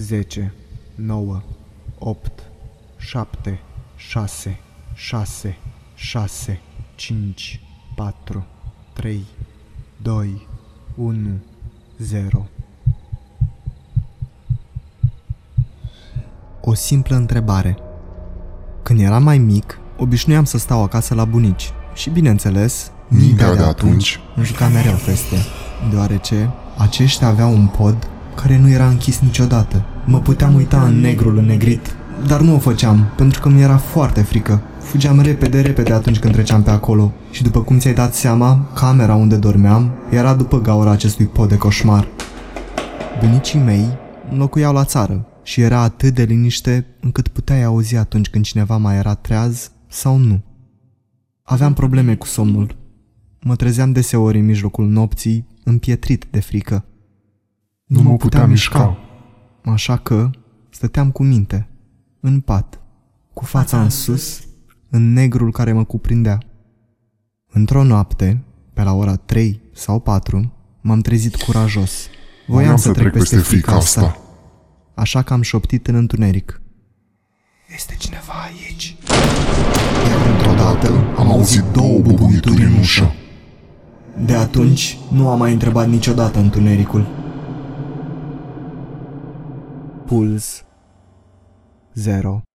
10, 9, 8, 7, 6, 6, 6, 5, 4, 3, 2, 1, 0. O simplă întrebare. Când eram mai mic, obișnuiam să stau acasă la bunici și, bineînțeles, Mintea de atunci îmi juca mereu feste, deoarece aceștia aveau un pod care nu era închis niciodată. Mă puteam uita în negrul înnegrit, dar nu o făceam, pentru că mi era foarte frică. Fugeam repede, repede atunci când treceam pe acolo și după cum ți-ai dat seama, camera unde dormeam era după gaura acestui pod de coșmar. Bunicii mei locuiau la țară și era atât de liniște încât puteai auzi atunci când cineva mai era treaz sau nu. Aveam probleme cu somnul. Mă trezeam deseori în mijlocul nopții, împietrit de frică. Nu mă puteam mișca. Așa că stăteam cu minte, în pat, cu fața în sus, în negrul care mă cuprindea. Într-o noapte, pe la ora 3 sau 4, m-am trezit curajos. Voiam să trec peste frica asta, așa că am șoptit în întuneric. Este cineva aici? Iar într-o dată Am auzit două bubuituri în ușă. De atunci nu am mai întrebat niciodată întunericul. Puls. 0